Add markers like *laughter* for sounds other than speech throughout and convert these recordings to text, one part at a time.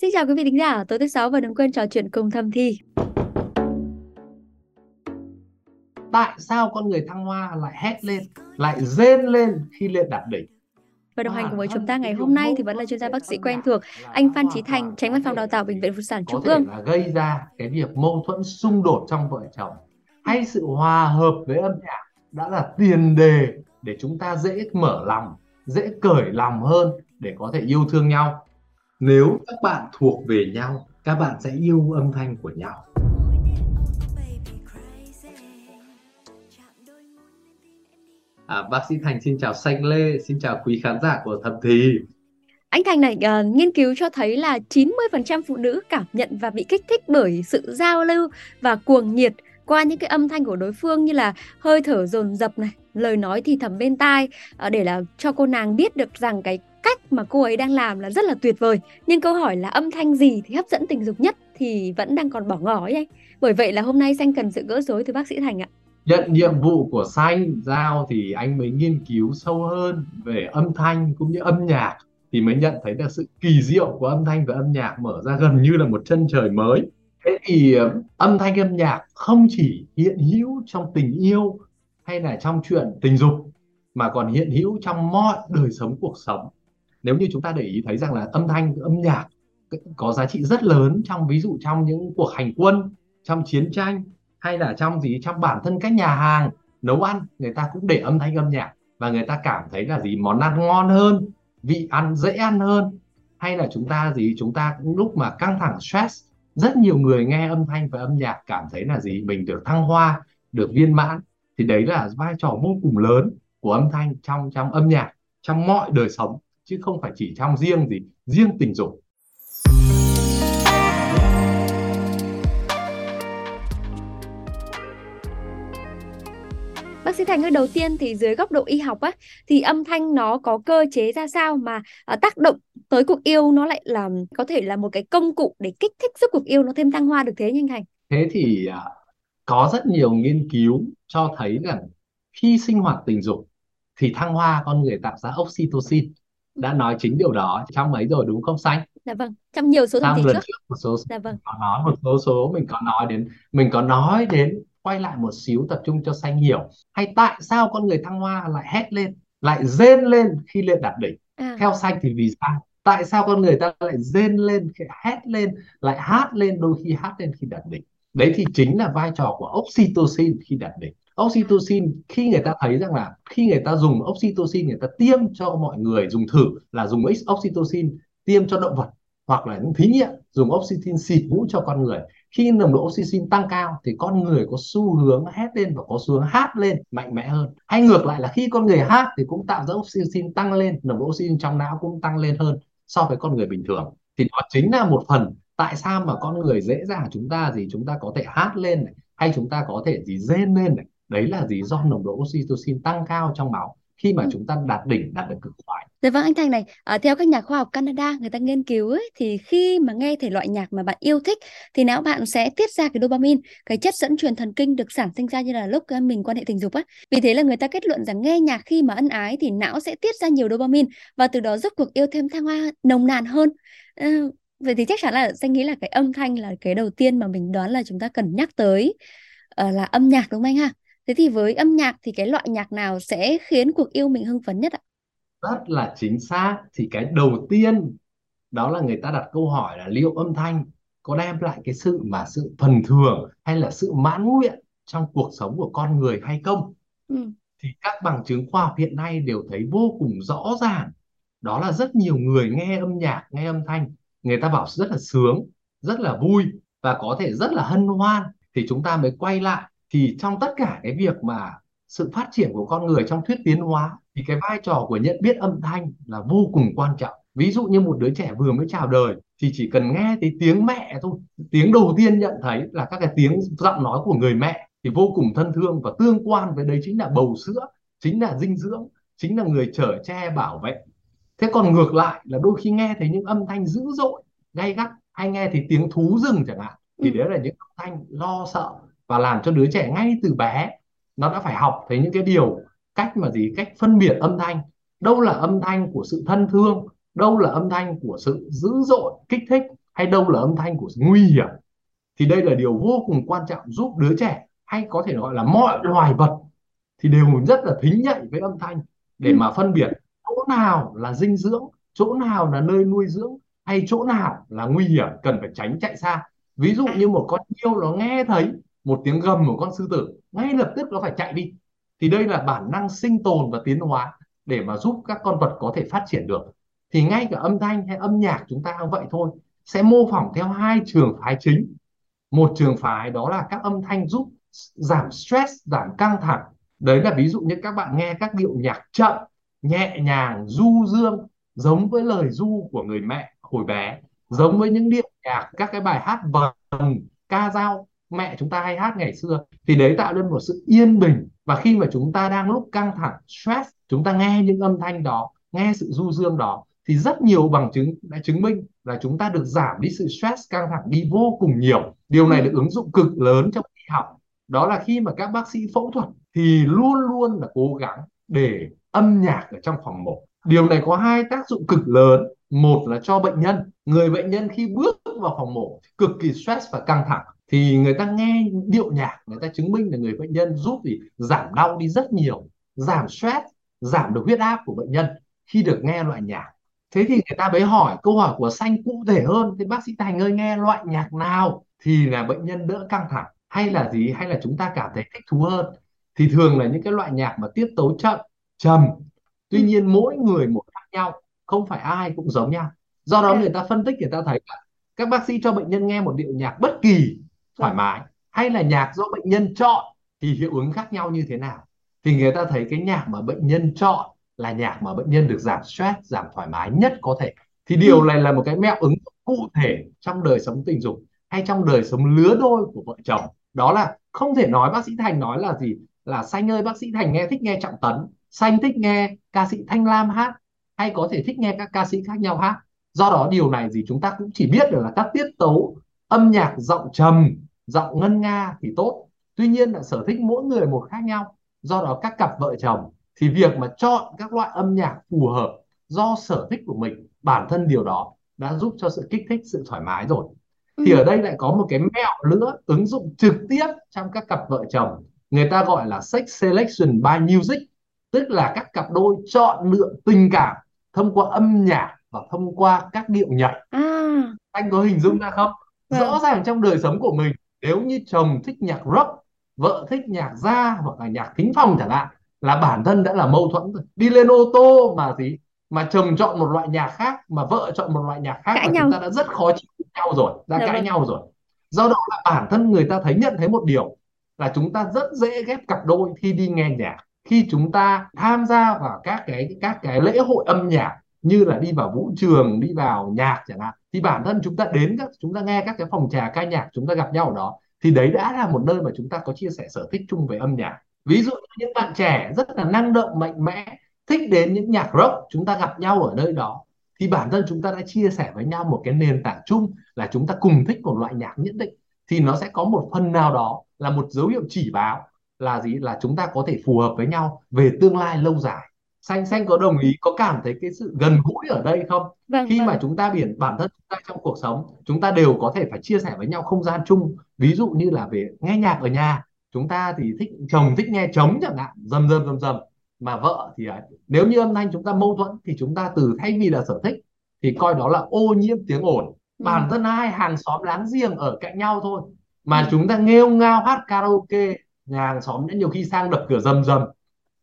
Xin chào quý vị thính giả, tối thứ sáu và đừng quên trò chuyện cùng Thầm Thi. Tại sao con người thăng hoa lại hét lên, lại rên lên khi lên đạt đỉnh? Và đồng hành cùng với chúng ta ngày hôm nay thì vẫn là chuyên gia bác sĩ quen thuộc, anh Phan Chí Thành, tránh văn phòng đào tạo Bệnh viện Phụ sản Trung ương. là gây ra cái việc mâu thuẫn xung đột trong vợ chồng hay sự hòa hợp với âm nhạc đã là tiền đề để chúng ta dễ mở lòng, dễ cởi lòng hơn để có thể yêu thương nhau nếu các bạn thuộc về nhau các bạn sẽ yêu âm thanh của nhau À, bác sĩ Thành xin chào Xanh Lê, xin chào quý khán giả của Thầm Thì. Anh Thành này uh, nghiên cứu cho thấy là 90% phụ nữ cảm nhận và bị kích thích bởi sự giao lưu và cuồng nhiệt qua những cái âm thanh của đối phương như là hơi thở dồn dập này, lời nói thì thầm bên tai uh, để là cho cô nàng biết được rằng cái cách mà cô ấy đang làm là rất là tuyệt vời. Nhưng câu hỏi là âm thanh gì thì hấp dẫn tình dục nhất thì vẫn đang còn bỏ ngỏ ấy anh. Bởi vậy là hôm nay xanh cần sự gỡ rối từ bác sĩ thành ạ. Nhận nhiệm vụ của xanh giao thì anh mới nghiên cứu sâu hơn về âm thanh cũng như âm nhạc thì mới nhận thấy được sự kỳ diệu của âm thanh và âm nhạc mở ra gần như là một chân trời mới. Thế thì âm thanh, âm nhạc không chỉ hiện hữu trong tình yêu hay là trong chuyện tình dục mà còn hiện hữu trong mọi đời sống cuộc sống nếu như chúng ta để ý thấy rằng là âm thanh, âm nhạc có giá trị rất lớn trong, ví dụ trong những cuộc hành quân, trong chiến tranh, hay là trong gì, trong bản thân các nhà hàng, nấu ăn, người ta cũng để âm thanh, âm nhạc. Và người ta cảm thấy là gì? Món ăn ngon hơn, vị ăn dễ ăn hơn. Hay là chúng ta gì? Chúng ta cũng lúc mà căng thẳng stress, rất nhiều người nghe âm thanh và âm nhạc, cảm thấy là gì? Mình được thăng hoa, được viên mãn. Thì đấy là vai trò vô cùng lớn của âm thanh trong trong âm nhạc, trong mọi đời sống chứ không phải chỉ trong riêng gì riêng tình dục Bác sĩ Thành ơi, đầu tiên thì dưới góc độ y học á thì âm thanh nó có cơ chế ra sao mà à, tác động tới cuộc yêu nó lại là có thể là một cái công cụ để kích thích giúp cuộc yêu nó thêm thăng hoa được thế nhanh Thành? Thế thì à, có rất nhiều nghiên cứu cho thấy rằng khi sinh hoạt tình dục thì thăng hoa con người tạo ra oxytocin đã nói chính điều đó trong ấy rồi đúng không xanh? Dạ vâng trong nhiều số thông tin trước. trước một số dạ vâng. có nói một số số mình có nói đến mình có nói đến quay lại một xíu tập trung cho xanh hiểu. Hay tại sao con người thăng hoa lại hét lên lại rên lên khi lên đạt đỉnh? À. theo xanh thì vì sao? Tại sao con người ta lại rên lên hét lên lại hát lên đôi khi hát lên khi đạt đỉnh? Đấy thì chính là vai trò của oxytocin khi đạt đỉnh oxytocin, khi người ta thấy rằng là khi người ta dùng oxytocin, người ta tiêm cho mọi người dùng thử là dùng oxytocin, tiêm cho động vật hoặc là những thí nghiệm, dùng oxytocin xịt mũi cho con người. Khi nồng độ oxytocin tăng cao thì con người có xu hướng hét lên và có xu hướng hát lên mạnh mẽ hơn. Hay ngược lại là khi con người hát thì cũng tạo ra oxytocin tăng lên, nồng độ oxytocin trong não cũng tăng lên hơn so với con người bình thường. Thì đó chính là một phần tại sao mà con người dễ dàng chúng ta gì chúng ta có thể hát lên này, hay chúng ta có thể gì rên lên này đấy là gì do nồng độ oxytocin tăng cao trong máu khi mà ừ. chúng ta đạt đỉnh đạt được cực khoái. Dạ vâng anh Thành này, à, theo các nhà khoa học Canada người ta nghiên cứu ấy, thì khi mà nghe thể loại nhạc mà bạn yêu thích thì não bạn sẽ tiết ra cái dopamine, cái chất dẫn truyền thần kinh được sản sinh ra như là lúc mình quan hệ tình dục á. Vì thế là người ta kết luận rằng nghe nhạc khi mà ân ái thì não sẽ tiết ra nhiều dopamine và từ đó giúp cuộc yêu thêm thăng hoa nồng nàn hơn. À, vậy thì chắc chắn là danh nghĩ là cái âm thanh là cái đầu tiên mà mình đoán là chúng ta cần nhắc tới uh, là âm nhạc đúng không anh ha? Thế thì với âm nhạc thì cái loại nhạc nào sẽ khiến cuộc yêu mình hưng phấn nhất ạ? Rất là chính xác. Thì cái đầu tiên đó là người ta đặt câu hỏi là liệu âm thanh có đem lại cái sự mà sự phần thường hay là sự mãn nguyện trong cuộc sống của con người hay không? Ừ. Thì các bằng chứng khoa học hiện nay đều thấy vô cùng rõ ràng. Đó là rất nhiều người nghe âm nhạc, nghe âm thanh, người ta bảo rất là sướng, rất là vui và có thể rất là hân hoan thì chúng ta mới quay lại thì trong tất cả cái việc mà sự phát triển của con người trong thuyết tiến hóa thì cái vai trò của nhận biết âm thanh là vô cùng quan trọng. Ví dụ như một đứa trẻ vừa mới chào đời thì chỉ cần nghe thấy tiếng mẹ thôi. Tiếng đầu tiên nhận thấy là các cái tiếng giọng nói của người mẹ thì vô cùng thân thương và tương quan với đấy chính là bầu sữa chính là dinh dưỡng chính là người chở che bảo vệ. Thế còn ngược lại là đôi khi nghe thấy những âm thanh dữ dội gay gắt hay nghe thấy tiếng thú rừng chẳng hạn thì ừ. đấy là những âm thanh lo sợ và làm cho đứa trẻ ngay từ bé, nó đã phải học thấy những cái điều, cách mà gì, cách phân biệt âm thanh. Đâu là âm thanh của sự thân thương, đâu là âm thanh của sự dữ dội, kích thích, hay đâu là âm thanh của nguy hiểm? Thì đây là điều vô cùng quan trọng giúp đứa trẻ hay có thể gọi là mọi loài vật thì đều rất là thính nhạy với âm thanh để mà phân biệt chỗ nào là dinh dưỡng, chỗ nào là nơi nuôi dưỡng, hay chỗ nào là nguy hiểm, cần phải tránh chạy xa. Ví dụ như một con yêu nó nghe thấy một tiếng gầm của con sư tử ngay lập tức nó phải chạy đi. Thì đây là bản năng sinh tồn và tiến hóa để mà giúp các con vật có thể phát triển được. Thì ngay cả âm thanh hay âm nhạc chúng ta cũng vậy thôi. Sẽ mô phỏng theo hai trường phái chính. Một trường phái đó là các âm thanh giúp giảm stress, giảm căng thẳng. Đấy là ví dụ như các bạn nghe các điệu nhạc chậm, nhẹ nhàng, du dương, giống với lời du của người mẹ, hồi bé. Giống với những điệu nhạc, các cái bài hát vần, ca dao mẹ chúng ta hay hát ngày xưa, thì đấy tạo nên một sự yên bình. Và khi mà chúng ta đang lúc căng thẳng, stress, chúng ta nghe những âm thanh đó, nghe sự du dương đó, thì rất nhiều bằng chứng đã chứng minh là chúng ta được giảm đi sự stress, căng thẳng đi vô cùng nhiều. Điều này được ứng dụng cực lớn trong y học. Đó là khi mà các bác sĩ phẫu thuật thì luôn luôn là cố gắng để âm nhạc ở trong phòng mổ. Điều này có hai tác dụng cực lớn. Một là cho bệnh nhân. Người bệnh nhân khi bước vào phòng mổ, cực kỳ stress và căng thẳng thì người ta nghe điệu nhạc người ta chứng minh là người bệnh nhân giúp thì giảm đau đi rất nhiều giảm stress giảm được huyết áp của bệnh nhân khi được nghe loại nhạc. Thế thì người ta mới hỏi câu hỏi của xanh cụ thể hơn thì bác sĩ thành ơi nghe loại nhạc nào? Thì là bệnh nhân đỡ căng thẳng. Hay là gì? Hay là chúng ta cảm thấy thích thú hơn? Thì thường là những cái loại nhạc mà tiết tấu chậm trầm. Tuy nhiên mỗi người một khác nhau không phải ai cũng giống nhau. Do đó người ta phân tích người ta thấy các bác sĩ cho bệnh nhân nghe một điệu nhạc bất kỳ thoải mái. Hay là nhạc do bệnh nhân chọn thì hiệu ứng khác nhau như thế nào? Thì người ta thấy cái nhạc mà bệnh nhân chọn là nhạc mà bệnh nhân được giảm stress giảm thoải mái nhất có thể. Thì điều ừ. này là một cái mẹo ứng cụ thể trong đời sống tình dục hay trong đời sống lứa đôi của vợ chồng. Đó là không thể nói bác sĩ thành nói là gì? Là xanh ơi bác sĩ thành nghe thích nghe trọng tấn. Xanh thích nghe ca sĩ thanh lam hát hay có thể thích nghe các ca sĩ khác nhau hát. Do đó điều này gì chúng ta cũng chỉ biết được là các tiết tấu âm nhạc giọng trầm giọng ngân nga thì tốt. Tuy nhiên là sở thích mỗi người một khác nhau. Do đó các cặp vợ chồng thì việc mà chọn các loại âm nhạc phù hợp do sở thích của mình bản thân điều đó đã giúp cho sự kích thích sự thoải mái rồi. Ừ. thì ở đây lại có một cái mẹo nữa ứng dụng trực tiếp trong các cặp vợ chồng. Người ta gọi là sex selection by music tức là các cặp đôi chọn lựa tình cảm thông qua âm nhạc và thông qua các điệu nhảy à. anh có hình dung ra không vâng. rõ ràng trong đời sống của mình nếu như chồng thích nhạc rock vợ thích nhạc gia hoặc là nhạc thính phòng chẳng hạn là bản thân đã là mâu thuẫn rồi đi lên ô tô mà gì mà chồng chọn một loại nhạc khác mà vợ chọn một loại nhạc khác cãi nhau. chúng ta đã rất khó chịu nhau rồi đã Được dạ cãi vâng. nhau rồi do đó là bản thân người ta thấy nhận thấy một điều là chúng ta rất dễ ghép cặp đôi khi đi nghe nhạc khi chúng ta tham gia vào các cái các cái lễ hội âm nhạc như là đi vào vũ trường đi vào nhạc chẳng hạn thì bản thân chúng ta đến các, chúng ta nghe các cái phòng trà ca nhạc, chúng ta gặp nhau ở đó, thì đấy đã là một nơi mà chúng ta có chia sẻ sở thích chung về âm nhạc. Ví dụ như những bạn trẻ rất là năng động, mạnh mẽ, thích đến những nhạc rock, chúng ta gặp nhau ở nơi đó, thì bản thân chúng ta đã chia sẻ với nhau một cái nền tảng chung là chúng ta cùng thích một loại nhạc nhất định. Thì nó sẽ có một phần nào đó là một dấu hiệu chỉ báo là gì? Là chúng ta có thể phù hợp với nhau về tương lai lâu dài xanh xanh có đồng ý có cảm thấy cái sự gần gũi ở đây không vâng, khi vâng. mà chúng ta biển bản thân chúng ta trong cuộc sống chúng ta đều có thể phải chia sẻ với nhau không gian chung ví dụ như là về nghe nhạc ở nhà chúng ta thì thích chồng thích nghe trống chẳng hạn dầm dầm dầm dầm mà vợ thì ấy. nếu như âm thanh chúng ta mâu thuẫn thì chúng ta từ thay vì là sở thích thì coi đó là ô nhiễm tiếng ồn ừ. bản thân hai hàng xóm láng giềng ở cạnh nhau thôi mà ừ. chúng ta nghêu ngao hát karaoke nhà hàng xóm nhiều khi sang đập cửa rầm rầm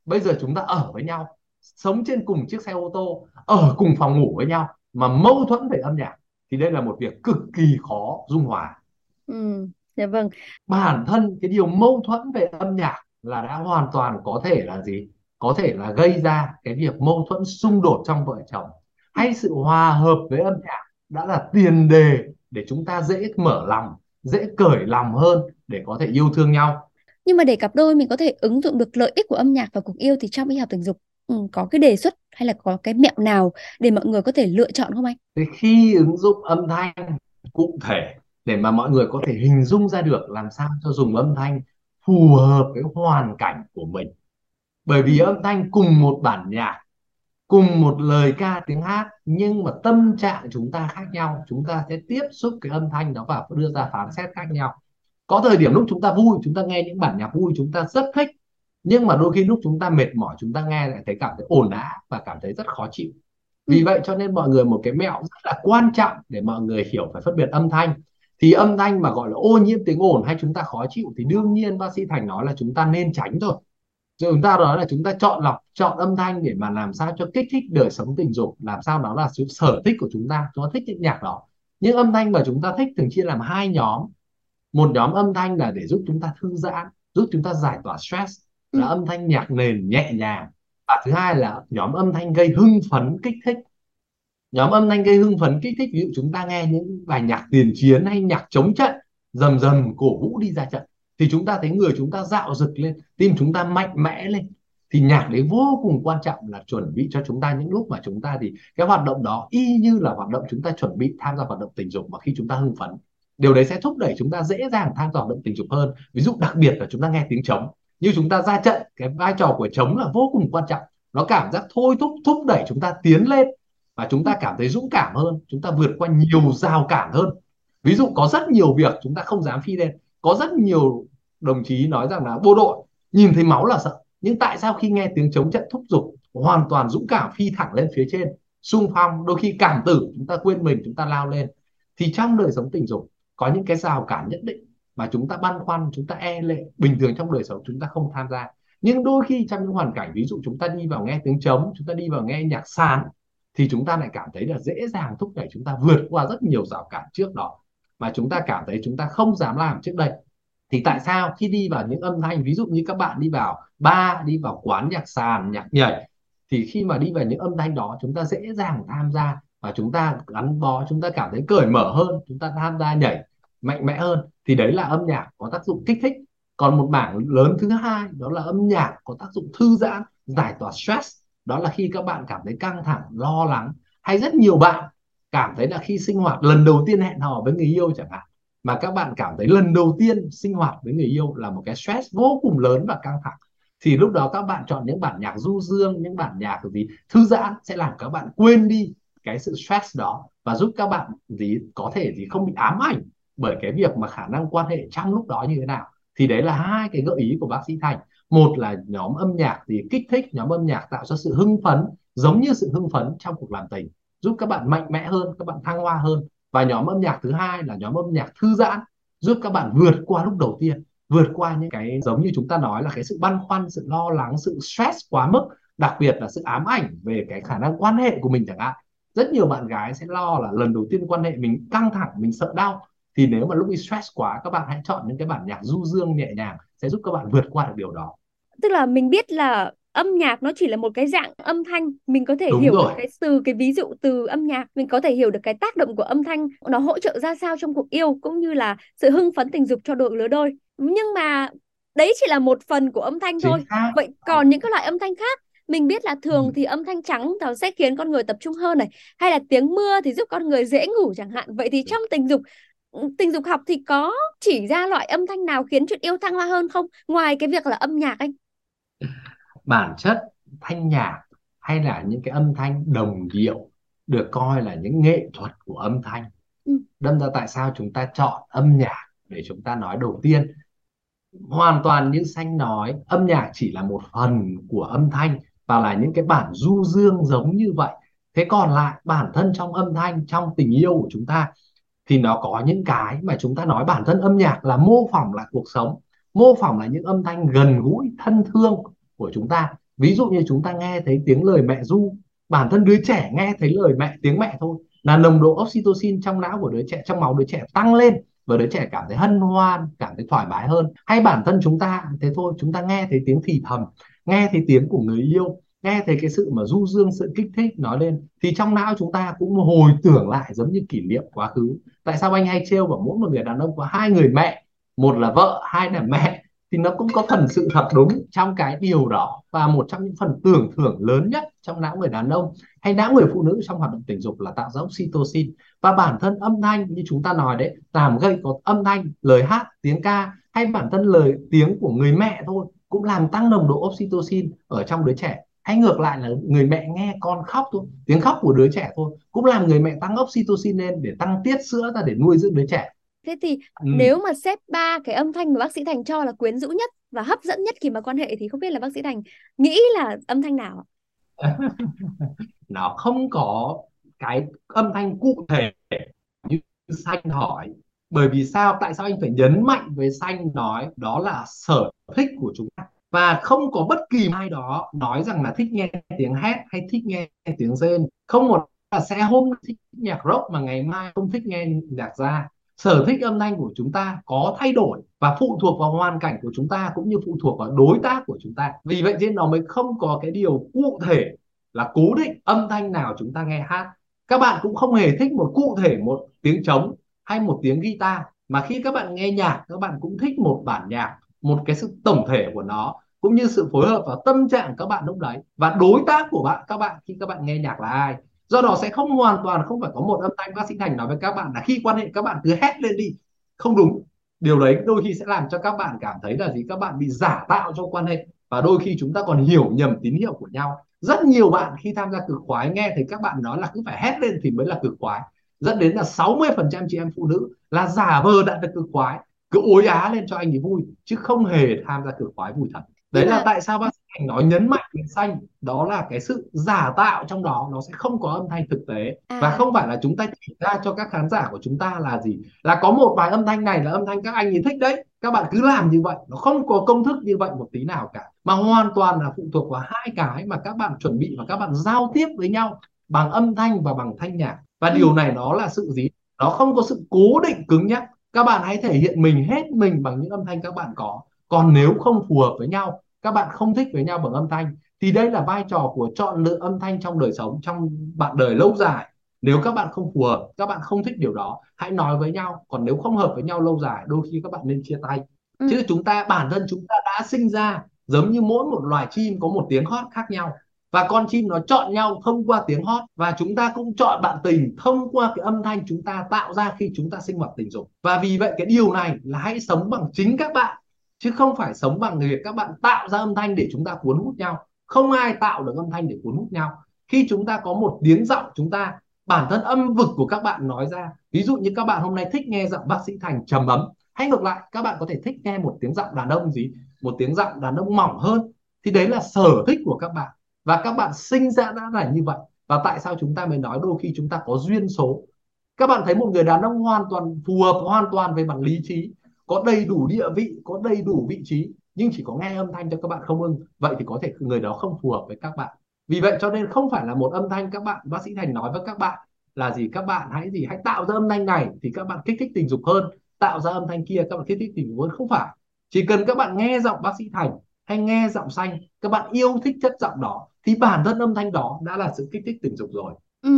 bây giờ chúng ta ở với nhau sống trên cùng chiếc xe ô tô ở cùng phòng ngủ với nhau mà mâu thuẫn về âm nhạc thì đây là một việc cực kỳ khó dung hòa. Ừ, dạ vâng. Bản thân cái điều mâu thuẫn về âm nhạc là đã hoàn toàn có thể là gì? Có thể là gây ra cái việc mâu thuẫn xung đột trong vợ chồng. Hay sự hòa hợp với âm nhạc đã là tiền đề để chúng ta dễ mở lòng dễ cởi lòng hơn để có thể yêu thương nhau. Nhưng mà để cặp đôi mình có thể ứng dụng được lợi ích của âm nhạc vào cuộc yêu thì trong y học tình dục ừ, có cái đề xuất hay là có cái mẹo nào để mọi người có thể lựa chọn không anh? Thế khi ứng dụng âm thanh cụ thể để mà mọi người có thể hình dung ra được làm sao cho dùng âm thanh phù hợp với hoàn cảnh của mình bởi vì âm thanh cùng một bản nhạc cùng một lời ca tiếng hát nhưng mà tâm trạng chúng ta khác nhau chúng ta sẽ tiếp xúc cái âm thanh đó và đưa ra phán xét khác nhau có thời điểm lúc chúng ta vui chúng ta nghe những bản nhạc vui chúng ta rất thích nhưng mà đôi khi lúc chúng ta mệt mỏi chúng ta nghe lại thấy cảm thấy ồn ào và cảm thấy rất khó chịu vì ừ. vậy cho nên mọi người một cái mẹo rất là quan trọng để mọi người hiểu phải phân biệt âm thanh thì âm thanh mà gọi là ô nhiễm tiếng ồn hay chúng ta khó chịu thì đương nhiên bác sĩ thành nói là chúng ta nên tránh thôi chúng ta nói là chúng ta chọn lọc chọn âm thanh để mà làm sao cho kích thích đời sống tình dục làm sao đó là sự sở thích của chúng ta chúng ta thích những nhạc đó những âm thanh mà chúng ta thích thường chia làm hai nhóm một nhóm âm thanh là để giúp chúng ta thư giãn giúp chúng ta giải tỏa stress là âm thanh nhạc nền nhẹ nhàng và thứ hai là nhóm âm thanh gây hưng phấn kích thích nhóm âm thanh gây hưng phấn kích thích ví dụ chúng ta nghe những bài nhạc tiền chiến hay nhạc chống trận dầm dầm cổ vũ đi ra trận thì chúng ta thấy người chúng ta dạo rực lên tim chúng ta mạnh mẽ lên thì nhạc đấy vô cùng quan trọng là chuẩn bị cho chúng ta những lúc mà chúng ta thì cái hoạt động đó y như là hoạt động chúng ta chuẩn bị tham gia hoạt động tình dục mà khi chúng ta hưng phấn điều đấy sẽ thúc đẩy chúng ta dễ dàng tham gia hoạt động tình dục hơn ví dụ đặc biệt là chúng ta nghe tiếng trống như chúng ta ra trận, cái vai trò của trống là vô cùng quan trọng. Nó cảm giác thôi thúc thúc đẩy chúng ta tiến lên và chúng ta cảm thấy dũng cảm hơn, chúng ta vượt qua nhiều rào cản hơn. Ví dụ có rất nhiều việc chúng ta không dám phi lên. Có rất nhiều đồng chí nói rằng là, bộ đội, nhìn thấy máu là sợ. Nhưng tại sao khi nghe tiếng chống trận thúc giục, hoàn toàn dũng cảm phi thẳng lên phía trên xung phong, đôi khi cảm tử, chúng ta quên mình, chúng ta lao lên, thì trong đời sống tình dục, có những cái rào cản nhất định mà chúng ta băn khoăn chúng ta e lệ bình thường trong đời sống chúng ta không tham gia nhưng đôi khi trong những hoàn cảnh ví dụ chúng ta đi vào nghe tiếng trống chúng ta đi vào nghe nhạc sàn thì chúng ta lại cảm thấy là dễ dàng thúc đẩy chúng ta vượt qua rất nhiều rào cản trước đó mà chúng ta cảm thấy chúng ta không dám làm trước đây thì tại sao khi đi vào những âm thanh ví dụ như các bạn đi vào ba đi vào quán nhạc sàn nhạc nhảy thì khi mà đi vào những âm thanh đó chúng ta dễ dàng tham gia và chúng ta gắn bó chúng ta cảm thấy cởi mở hơn chúng ta tham gia nhảy mạnh mẽ hơn, thì đấy là âm nhạc có tác dụng kích thích. Còn một bảng lớn thứ hai, đó là âm nhạc có tác dụng thư giãn, giải tỏa stress. Đó là khi các bạn cảm thấy căng thẳng, lo lắng, hay rất nhiều bạn cảm thấy là khi sinh hoạt, lần đầu tiên hẹn hò với người yêu chẳng hạn, mà các bạn cảm thấy lần đầu tiên sinh hoạt với người yêu là một cái stress vô cùng lớn và căng thẳng, thì lúc đó các bạn chọn những bản nhạc du dương, những bản nhạc gì thư giãn sẽ làm các bạn quên đi cái sự stress đó và giúp các bạn gì có thể gì không bị ám ảnh bởi cái việc mà khả năng quan hệ trong lúc đó như thế nào, thì đấy là hai cái gợi ý của bác sĩ Thành. Một là nhóm âm nhạc thì kích thích nhóm âm nhạc tạo ra sự hưng phấn, giống như sự hưng phấn trong cuộc làm tình, giúp các bạn mạnh mẽ hơn, các bạn thăng hoa hơn. Và nhóm âm nhạc thứ hai là nhóm âm nhạc thư giãn, giúp các bạn vượt qua lúc đầu tiên, vượt qua những cái giống như chúng ta nói là cái sự băn khoăn, sự lo lắng, sự stress quá mức, đặc biệt là sự ám ảnh về cái khả năng quan hệ của mình chẳng hạn. Rất nhiều bạn gái sẽ lo là lần đầu tiên quan hệ mình căng thẳng, mình sợ đau thì nếu mà lúc bị stress quá các bạn hãy chọn những cái bản nhạc du dương nhẹ nhàng sẽ giúp các bạn vượt qua được điều đó. Tức là mình biết là âm nhạc nó chỉ là một cái dạng âm thanh mình có thể Đúng hiểu rồi. được cái từ cái ví dụ từ âm nhạc mình có thể hiểu được cái tác động của âm thanh nó hỗ trợ ra sao trong cuộc yêu cũng như là sự hưng phấn tình dục cho đội lứa đôi. Nhưng mà đấy chỉ là một phần của âm thanh thôi. vậy còn những cái loại âm thanh khác? Mình biết là thường ừ. thì âm thanh trắng nó sẽ khiến con người tập trung hơn này hay là tiếng mưa thì giúp con người dễ ngủ chẳng hạn. Vậy thì trong tình dục tình dục học thì có chỉ ra loại âm thanh nào khiến chuyện yêu thăng hoa hơn không? Ngoài cái việc là âm nhạc anh bản chất thanh nhạc hay là những cái âm thanh đồng điệu được coi là những nghệ thuật của âm thanh. Ừ. đâm ra tại sao chúng ta chọn âm nhạc để chúng ta nói đầu tiên? Hoàn toàn như xanh nói âm nhạc chỉ là một phần của âm thanh và là những cái bản du dương giống như vậy. Thế còn lại bản thân trong âm thanh trong tình yêu của chúng ta thì nó có những cái mà chúng ta nói bản thân âm nhạc là mô phỏng lại cuộc sống, mô phỏng là những âm thanh gần gũi, thân thương của chúng ta. Ví dụ như chúng ta nghe thấy tiếng lời mẹ ru, bản thân đứa trẻ nghe thấy lời mẹ, tiếng mẹ thôi, là nồng độ oxytocin trong não của đứa trẻ, trong máu đứa trẻ tăng lên và đứa trẻ cảm thấy hân hoan, cảm thấy thoải mái hơn. Hay bản thân chúng ta, thế thôi, chúng ta nghe thấy tiếng thì thầm, nghe thấy tiếng của người yêu nghe thấy cái sự mà du dương, sự kích thích nói lên, thì trong não chúng ta cũng hồi tưởng lại giống như kỷ niệm quá khứ. Tại sao anh hay trêu bảo mỗi một người đàn ông có hai người mẹ, một là vợ, hai là mẹ, thì nó cũng có phần sự thật đúng trong cái điều đó và một trong những phần tưởng thưởng lớn nhất trong não người đàn ông hay não người phụ nữ trong hoạt động tình dục là tạo ra oxytocin. Và bản thân âm thanh như chúng ta nói đấy, làm gây có âm thanh, lời hát, tiếng ca hay bản thân lời tiếng của người mẹ thôi cũng làm tăng nồng độ oxytocin ở trong đứa trẻ hay ngược lại là người mẹ nghe con khóc thôi tiếng khóc của đứa trẻ thôi cũng làm người mẹ tăng oxytocin lên để tăng tiết sữa ra để nuôi dưỡng đứa trẻ. Thế thì ừ. nếu mà xếp ba cái âm thanh mà bác sĩ Thành cho là quyến rũ nhất và hấp dẫn nhất khi mà quan hệ thì không biết là bác sĩ Thành nghĩ là âm thanh nào *laughs* nó không có cái âm thanh cụ thể như xanh hỏi bởi vì sao tại sao anh phải nhấn mạnh với xanh nói đó là sở thích của chúng ta và không có bất kỳ ai đó nói rằng là thích nghe tiếng hét hay thích nghe tiếng rên. Không một là sẽ hôm thích nhạc rock mà ngày mai không thích nghe nhạc ra sở thích âm thanh của chúng ta có thay đổi và phụ thuộc vào hoàn cảnh của chúng ta cũng như phụ thuộc vào đối tác của chúng ta. Vì vậy nên nó mới không có cái điều cụ thể là cố định âm thanh nào chúng ta nghe hát. Các bạn cũng không hề thích một cụ thể một tiếng trống hay một tiếng guitar. Mà khi các bạn nghe nhạc, các bạn cũng thích một bản nhạc một cái sự tổng thể của nó, cũng như sự phối hợp và tâm trạng các bạn lúc đấy và đối tác của bạn, các bạn, khi các bạn nghe nhạc là ai. Do đó sẽ không hoàn toàn, không phải có một âm thanh bác sĩ thành nói với các bạn là khi quan hệ các bạn cứ hét lên đi. Không đúng. Điều đấy đôi khi sẽ làm cho các bạn cảm thấy là gì? Các bạn bị giả tạo trong quan hệ và đôi khi chúng ta còn hiểu nhầm tín hiệu của nhau. Rất nhiều bạn khi tham gia cực khoái nghe thấy các bạn nói là cứ phải hét lên thì mới là cực khoái. Dẫn đến là 60% chị em phụ nữ là giả vờ đã được cực khoái cứ ối á lên cho anh ấy vui chứ không hề tham gia cực khoái vui thật. Đấy là tại sao bác sĩ Thành nói nhấn mạnh tiếng xanh đó là cái sự giả tạo trong đó nó sẽ không có âm thanh thực tế. À. và không phải là chúng ta chỉ ra cho các khán giả của chúng ta là gì là có một vài âm thanh này là âm thanh các anh ấy thích đấy các bạn cứ làm như vậy. Nó không có công thức như vậy một tí nào cả mà hoàn toàn là phụ thuộc vào hai cái mà các bạn chuẩn bị và các bạn giao tiếp với nhau bằng âm thanh và bằng thanh nhạc. Và ừ. điều này nó là sự gì? Nó không có sự cố định cứng nhắc các bạn hãy thể hiện mình hết mình bằng những âm thanh các bạn có. Còn nếu không phù hợp với nhau các bạn không thích với nhau bằng âm thanh thì đây là vai trò của chọn lựa âm thanh trong đời sống trong bạn đời lâu dài. Nếu các bạn không phù hợp các bạn không thích điều đó hãy nói với nhau. Còn nếu không hợp với nhau lâu dài đôi khi các bạn nên chia tay. Ừ. chứ chúng ta bản thân chúng ta đã sinh ra giống như mỗi một loài chim có một tiếng hót khác nhau và con chim nó chọn nhau thông qua tiếng hót, và chúng ta cũng chọn bạn tình thông qua cái âm thanh chúng ta tạo ra khi chúng ta sinh hoạt tình dục. Và vì vậy cái điều này là hãy sống bằng chính các bạn, chứ không phải sống bằng việc các bạn tạo ra âm thanh để chúng ta cuốn hút nhau. Không ai tạo được âm thanh để cuốn hút nhau. Khi chúng ta có một tiếng giọng, chúng ta, bản thân âm vực của các bạn nói ra. Ví dụ như các bạn hôm nay thích nghe giọng bác sĩ thành trầm ấm. Hay ngược lại, các bạn có thể thích nghe một tiếng giọng đàn ông gì? Một tiếng giọng đàn ông mỏng hơn. Thì đấy là sở thích của các bạn và các bạn sinh ra đã là như vậy. Và tại sao chúng ta mới nói đôi khi chúng ta có duyên số? Các bạn thấy một người đàn ông hoàn toàn, phù hợp hoàn toàn về mặt lý trí, có đầy đủ địa vị, có đầy đủ vị trí, nhưng chỉ có nghe âm thanh cho các bạn không ưng. Vậy thì có thể người đó không phù hợp với các bạn. Vì vậy cho nên không phải là một âm thanh các bạn, bác sĩ thành nói với các bạn là gì? Các bạn hãy gì? Hãy tạo ra âm thanh này thì các bạn kích thích tình dục hơn. Tạo ra âm thanh kia, các bạn kích thích tình dục hơn. Không phải. Chỉ cần các bạn nghe giọng bác sĩ thành hay nghe giọng xanh, các bạn yêu thích chất giọng đó thì bản thân âm thanh đó đã là sự kích thích tình dục rồi. Ừ.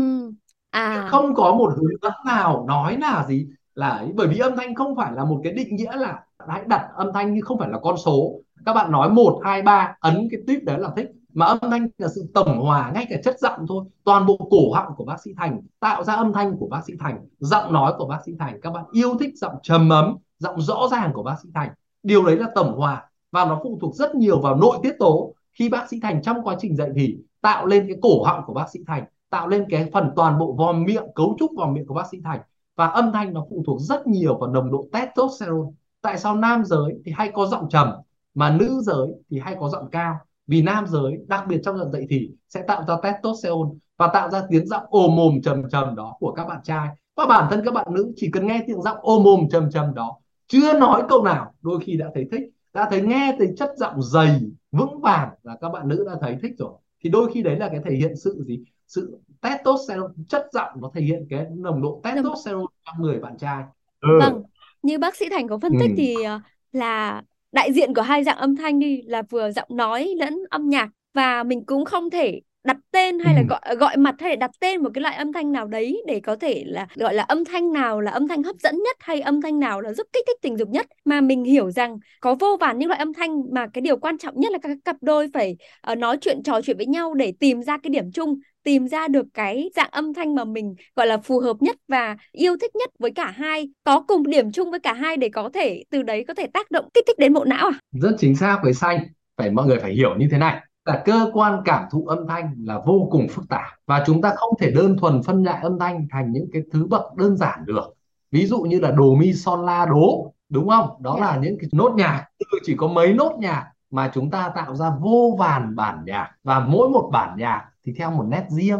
à. không có một hướng dẫn nào nói là gì là ấy. bởi vì âm thanh không phải là một cái định nghĩa là hãy đặt âm thanh như không phải là con số. Các bạn nói một hai ba ấn cái tuyết đấy là thích. Mà âm thanh là sự tổng hòa ngay cả chất giọng thôi. Toàn bộ cổ họng của bác sĩ thành tạo ra âm thanh của bác sĩ thành giọng nói của bác sĩ thành. Các bạn yêu thích giọng trầm ấm giọng rõ ràng của bác sĩ thành. Điều đấy là tổng hòa và nó phụ thuộc rất nhiều vào nội tiết tố khi bác sĩ thành trong quá trình dạy thì tạo lên cái cổ họng của bác sĩ thành, tạo lên cái phần toàn bộ vòm miệng, cấu trúc vòm miệng của bác sĩ thành. Và âm thanh nó phụ thuộc rất nhiều vào nồng độ testosterone. Tại sao nam giới thì hay có giọng trầm mà nữ giới thì hay có giọng cao? Vì nam giới, đặc biệt trong giọng dậy thì sẽ tạo ra testosterone và tạo ra tiếng giọng ồ mồm trầm trầm đó của các bạn trai. Và bản thân các bạn nữ chỉ cần nghe tiếng giọng ồ mồm trầm trầm đó, chưa nói câu nào, đôi khi đã thấy thích, đã thấy nghe thấy chất giọng dày vững vàng là các bạn nữ đã thấy thích rồi thì đôi khi đấy là cái thể hiện sự gì sự testosterone chất giọng nó thể hiện cái nồng độ testosterone trong người bạn trai ừ. vâng như bác sĩ Thành có phân tích ừ. thì ờ, là đại diện của hai dạng âm thanh đi là vừa giọng nói lẫn âm nhạc và mình cũng không thể đặt tên hay là ừ. gọi gọi mặt hay là đặt tên một cái loại âm thanh nào đấy để có thể là gọi là âm thanh nào là âm thanh hấp dẫn nhất hay âm thanh nào là giúp kích thích tình dục nhất. Mà mình hiểu rằng có vô vàn những loại âm thanh mà cái điều quan trọng nhất là các cặp đôi phải uh, nói chuyện trò chuyện với nhau để tìm ra cái điểm chung tìm ra được cái dạng âm thanh mà mình gọi là phù hợp nhất và yêu thích nhất với cả hai có cùng điểm chung với cả hai để có thể từ đấy có thể tác động kích thích đến bộ não à? Rất chính xác với xanh. Phải mọi người phải hiểu như thế này là cơ quan cảm thụ âm thanh là vô cùng phức tạp và chúng ta không thể đơn thuần phân loại âm thanh thành những cái thứ bậc đơn giản được. Ví dụ như là đồ mi son la đố đúng không? Đó Dạ. là những cái nốt nhạc. Chỉ có mấy nốt nhạc mà chúng ta tạo ra vô vàn bản nhạc và mỗi một bản nhạc thì theo một nét riêng.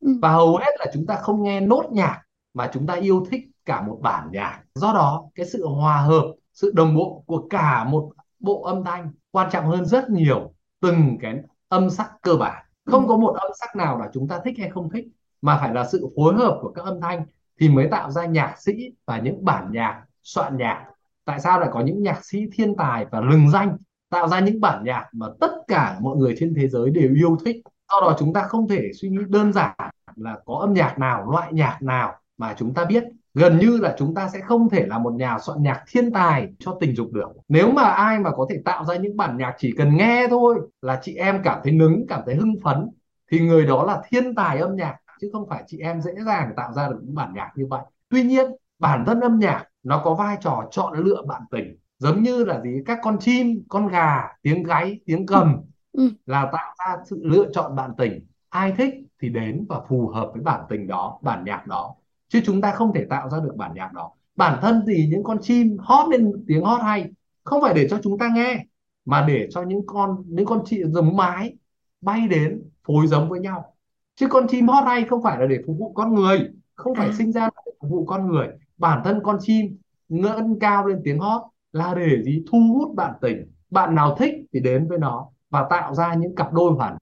Ừ. và hầu hết là chúng ta không nghe nốt nhạc mà chúng ta yêu thích cả một bản nhạc. Do đó cái sự hòa hợp sự đồng bộ của cả một bộ âm thanh quan trọng hơn rất nhiều từng cái âm sắc cơ bản. Không Ừ. có một âm sắc nào là chúng ta thích hay không thích mà phải là sự phối hợp của các âm thanh thì mới tạo ra nhạc sĩ và những bản nhạc soạn nhạc. Tại sao lại có những nhạc sĩ thiên tài và lừng danh tạo ra những bản nhạc mà tất cả mọi người trên thế giới đều yêu thích? Do đó chúng ta không thể suy nghĩ đơn giản là có âm nhạc nào loại nhạc nào mà chúng ta biết gần như là chúng ta sẽ không thể là một nhà soạn nhạc thiên tài cho tình dục được. Nếu mà ai mà có thể tạo ra những bản nhạc chỉ cần nghe thôi là chị em cảm thấy nứng cảm thấy hưng phấn thì người đó là thiên tài âm nhạc chứ không phải chị em dễ dàng tạo ra được những bản nhạc như vậy. Tuy nhiên bản thân âm nhạc nó có vai trò chọn lựa bạn tình giống như là gì? Các con chim con gà tiếng gáy tiếng gầm Ừ. là tạo ra sự lựa chọn bạn tình. Ai thích thì đến và phù hợp với bản tình đó bản nhạc đó chứ chúng ta không thể tạo ra được bản nhạc đó. Bản thân thì những con chim hót lên tiếng hót hay không phải để cho chúng ta nghe mà để cho những con những con chim giống mái bay đến phối giống với nhau. Chứ con chim hót hay không phải là để phục vụ con người không phải À. sinh ra để phục vụ con người. Bản thân con chim ngân cao lên tiếng hót là để gì? Thu hút bạn tình. Bạn nào thích thì đến với nó và tạo ra những cặp đôi hoàn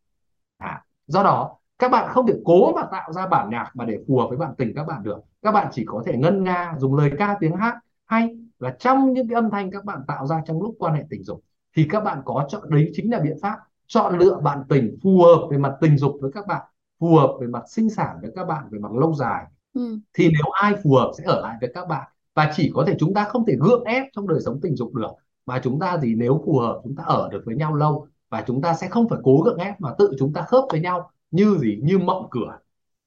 hảo. Do đó các bạn không thể cố mà tạo ra bản nhạc mà để phù hợp với bạn tình các bạn được. Các bạn chỉ có thể ngân nga dùng lời ca tiếng hát hay và trong những cái âm thanh các bạn tạo ra trong lúc quan hệ tình dục. Thì các bạn có chọn đấy chính là biện pháp chọn lựa bạn tình phù hợp về mặt tình dục với các bạn phù hợp về mặt sinh sản với các bạn về mặt lâu dài. Ừ. thì nếu ai phù hợp sẽ ở lại với các bạn. Và chỉ có thể chúng ta không thể gượng ép trong đời sống tình dục được. Mà chúng ta gì nếu phù hợp chúng ta ở được với nhau lâu và chúng ta sẽ không phải cố gượng ép mà tự chúng ta khớp với nhau như gì? Như mộng cửa.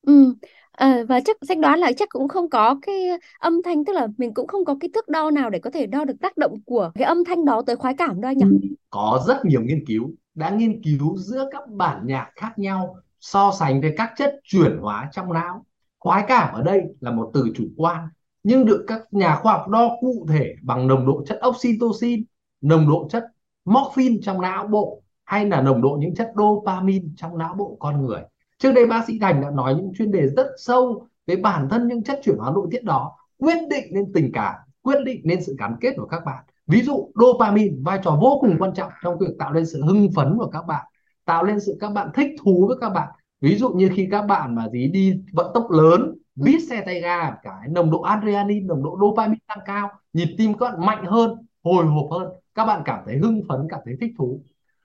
Ừ. À, và chắc sách đoán là chắc cũng không có cái âm thanh tức là mình cũng không có cái thước đo nào để có thể đo được tác động của cái âm thanh đó tới khoái cảm đâu anh nhỉ? có rất nhiều nghiên cứu đã nghiên cứu giữa các bản nhạc khác nhau so sánh với các chất chuyển hóa trong não. Khoái cảm ở đây là một từ chủ quan nhưng được các nhà khoa học đo cụ thể bằng nồng độ chất oxytocin nồng độ chất morphine trong não bộ hay là nồng độ những chất dopamine trong não bộ con người. Trước đây bác sĩ Thành đã nói những chuyên đề rất sâu về bản thân những chất chuyển hóa nội tiết đó, quyết định nên tình cảm, quyết định nên sự gắn kết của các bạn. Ví dụ, dopamine, vai trò vô cùng quan trọng trong việc tạo nên sự hưng phấn của các bạn, tạo lên sự các bạn thích thú với các bạn. Ví dụ như khi các bạn mà gì đi vận tốc lớn biết xe tay ga, cái nồng độ adrenaline, nồng độ dopamine tăng cao, nhịp tim các bạn mạnh hơn, hồi hộp hơn, các bạn cảm thấy hưng phấn, cảm thấy thích thú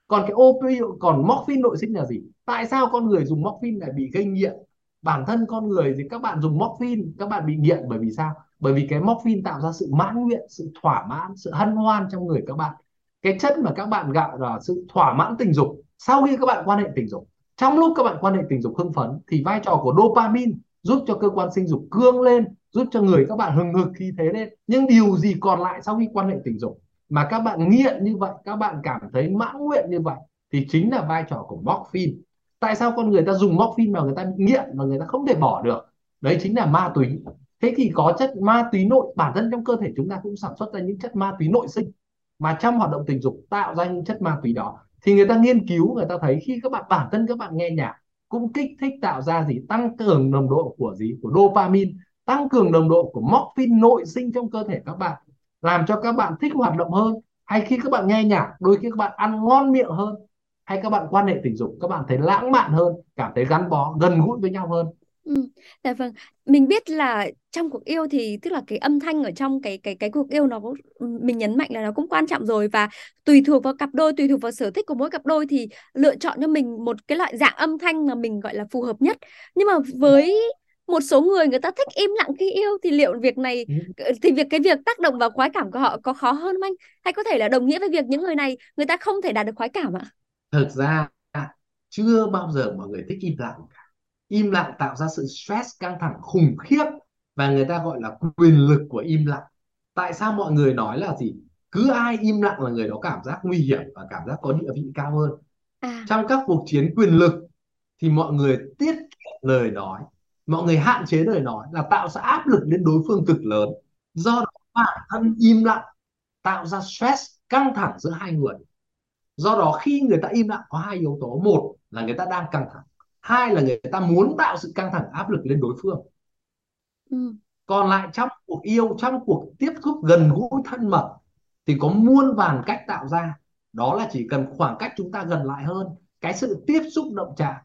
còn cái opioid còn morphine nội sinh là gì? Tại sao con người dùng morphine lại bị gây nghiện? Bản thân con người thì các bạn dùng morphine, các bạn bị nghiện bởi vì sao? Bởi vì cái morphine tạo ra sự mãn nguyện, sự thỏa mãn, sự hân hoan trong người các bạn. Cái chất mà các bạn gọi là sự thỏa mãn tình dục, sau khi các bạn quan hệ tình dục, trong lúc các bạn quan hệ tình dục hưng phấn thì vai trò của dopamine giúp cho cơ quan sinh dục cương lên, giúp cho người các bạn hừng hực khí thế lên. Nhưng điều gì còn lại sau khi quan hệ tình dục? Mà các bạn nghiện như vậy, các bạn cảm thấy mãn nguyện như vậy, thì chính là vai trò của morphine. Tại sao con người ta dùng morphine mà người ta bị nghiện mà người ta không thể bỏ được? Đấy chính là ma túy. Thế thì có chất ma túy nội, bản thân trong cơ thể chúng ta cũng sản xuất ra những chất ma túy nội sinh. Mà trong hoạt động tình dục tạo ra những chất ma túy đó, thì người ta nghiên cứu, người ta thấy khi các bạn, bản thân các bạn nghe nhạc, cũng kích thích tạo ra gì? Tăng cường nồng độ của gì? Của dopamine, tăng cường nồng độ của morphine nội sinh trong cơ thể các bạn làm cho các bạn thích hoạt động hơn hay khi các bạn nghe nhạc đôi khi các bạn ăn ngon miệng hơn hay các bạn quan hệ tình dục các bạn thấy lãng mạn hơn cảm thấy gắn bó gần gũi với nhau hơn Ừ. Dạ vâng, mình biết là trong cuộc yêu thì tức là cái âm thanh ở trong cái cái cái cuộc yêu nó cũng mình nhấn mạnh là nó cũng quan trọng rồi và tùy thuộc vào cặp đôi, tùy thuộc vào sở thích của mỗi cặp đôi thì lựa chọn cho mình một cái loại dạng âm thanh mà mình gọi là phù hợp nhất. Nhưng mà với một số người người ta thích im lặng khi yêu thì liệu việc này thì việc cái việc tác động vào khoái cảm của họ có khó hơn không anh? Hay có thể là đồng nghĩa với việc những người này người ta không thể đạt được khoái cảm ạ? thực ra chưa bao giờ mọi người thích im lặng cả. Im lặng tạo ra sự stress căng thẳng khủng khiếp và người ta gọi là quyền lực của im lặng. Tại sao mọi người nói là gì? Cứ ai im lặng là người đó cảm giác nguy hiểm và cảm giác có địa vị cao hơn. À. Trong các cuộc chiến quyền lực thì mọi người tiết kiệm lời nói mọi người hạn chế lời nói là tạo ra áp lực lên đối phương cực lớn. Do đó bản thân im lặng tạo ra stress căng thẳng giữa hai người. Do đó khi người ta im lặng có hai yếu tố. Một là người ta đang căng thẳng. Hai là người ta muốn tạo sự căng thẳng áp lực lên đối phương. Ừ. còn lại trong cuộc yêu trong cuộc tiếp xúc gần gũi thân mật thì có muôn vàn cách tạo ra. Đó là chỉ cần khoảng cách chúng ta gần lại hơn. Cái sự tiếp xúc động chạm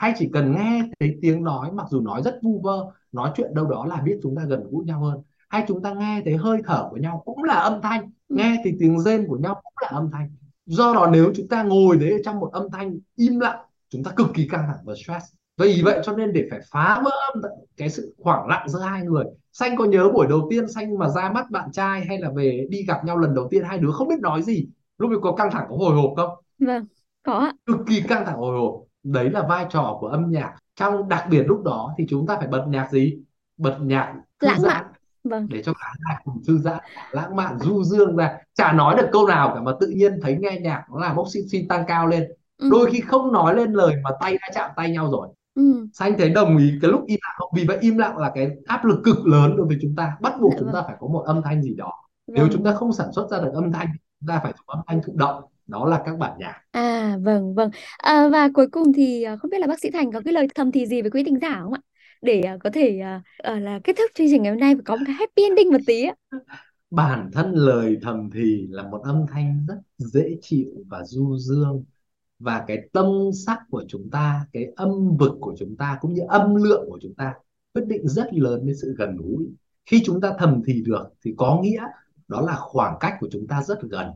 hay chỉ cần nghe thấy tiếng nói mặc dù nói rất vu vơ nói chuyện đâu đó là biết chúng ta gần gũi nhau hơn. Hay chúng ta nghe thấy hơi thở của nhau cũng là âm thanh Ừ. nghe thì tiếng rên của nhau cũng là âm thanh. Do đó nếu chúng ta ngồi đấy trong một âm thanh im lặng chúng ta cực kỳ căng thẳng và stress. Vì vậy cho nên để phải phá vỡ cái sự khoảng lặng giữa hai người. Xanh có nhớ buổi đầu tiên xanh mà ra mắt bạn trai hay là về đi gặp nhau lần đầu tiên hai đứa không biết nói gì? Lúc ấy có căng thẳng có hồi hộp không? Vâng có ạ. Cực kỳ căng thẳng hồi hộp đấy là vai trò của âm nhạc. Trong đặc biệt lúc đó thì chúng ta phải bật nhạc gì? Bật nhạc thư lãng giãn. Mạn vâng. Để cho cả hai cùng thư giãn. Lãng mạn du dương ra. Chả nói được câu nào cả mà tự nhiên thấy nghe nhạc nó làm oxytocin tăng cao lên. Ừ. đôi khi không nói lên lời mà tay đã chạm tay nhau rồi. Ừ. Xanh thấy đồng ý cái lúc im lặng? Không vì vậy im lặng là cái áp lực cực lớn đối với chúng ta. Bắt buộc Dạ chúng vâng. ta phải có một âm thanh gì đó. Nếu Vâng. chúng ta không sản xuất ra được âm thanh chúng ta phải dùng âm thanh thụ động đó là các bản nhạc À vâng vâng. À, và cuối cùng thì à, không biết là bác sĩ Thành có cái lời thầm thì gì với quý thính giả không ạ? Để à, có thể à, là kết thúc chương trình ngày hôm nay và có một cái happy ending một tí ạ. bản thân lời thầm thì là một âm thanh rất dễ chịu và du dương và cái tâm sắc của chúng ta cái âm vực của chúng ta cũng như âm lượng của chúng ta quyết định rất lớn đến sự gần gũi khi chúng ta thầm thì được thì có nghĩa đó là khoảng cách của chúng ta rất gần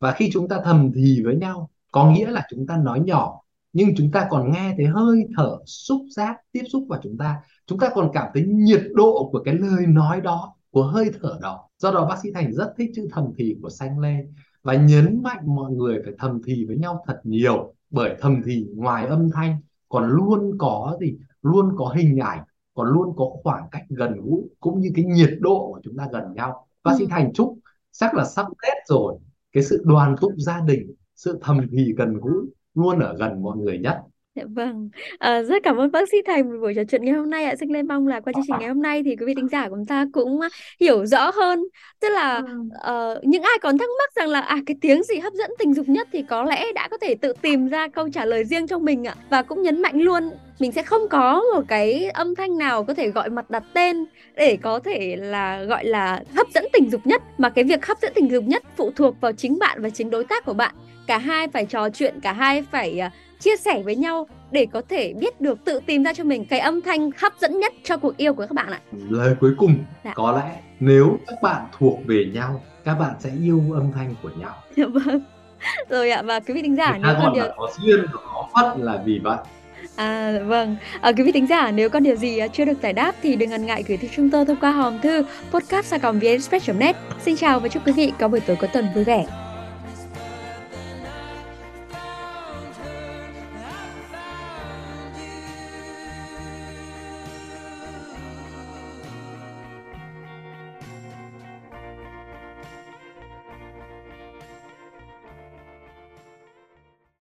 và khi chúng ta thầm thì với nhau có nghĩa là chúng ta nói nhỏ nhưng chúng ta còn nghe thấy hơi thở xúc giác tiếp xúc vào chúng ta. Chúng ta còn cảm thấy nhiệt độ của cái lời nói đó của hơi thở đó. Do đó bác sĩ Thành rất thích chữ thầm thì của Xanh Lê. Và nhấn mạnh mọi người phải thầm thì với nhau thật nhiều bởi thầm thì ngoài âm thanh còn luôn có gì? Luôn có hình ảnh còn luôn có khoảng cách gần gũi cũng như cái nhiệt độ của chúng ta gần nhau. Bác sĩ Ừ. Thành chúc chắc là sắp Tết rồi cái sự đoàn tụ gia đình, sự thầm thì gần gũi luôn ở gần mọi người nhất. Dạ vâng. À, rất cảm ơn bác sĩ Thành vì buổi trò chuyện ngày hôm nay ạ. Xin lên mong là qua chương trình ngày hôm nay thì quý vị thính giả của chúng ta cũng à, hiểu rõ hơn. Tức là ờ, những ai còn thắc mắc rằng là à cái tiếng gì hấp dẫn tình dục nhất thì có lẽ đã có thể tự tìm ra câu trả lời riêng cho mình ạ. Và cũng nhấn mạnh luôn mình sẽ không có một cái âm thanh nào có thể gọi mặt đặt tên để có thể là gọi là hấp dẫn tình dục nhất mà cái việc hấp dẫn tình dục nhất phụ thuộc vào chính bạn và chính đối tác của bạn. Cả hai phải trò chuyện, cả hai phải à, chia sẻ với nhau để có thể biết được tự tìm ra cho mình cái âm thanh hấp dẫn nhất cho cuộc yêu của các bạn ạ. lời cuối cùng Dạ. có lẽ nếu các bạn thuộc về nhau các bạn sẽ yêu âm thanh của nhau Dạ vâng. Rồi ạ và quý vị thính giả nếu còn điều có duyên và có phận là vì vậy à vâng à, quý vị thính giả nếu còn điều gì à, chưa được giải đáp thì đừng ngần ngại gửi thư chúng tôi thông qua hòm thư podcast net Xin chào và chúc quý vị có buổi tối cuối tuần vui vẻ.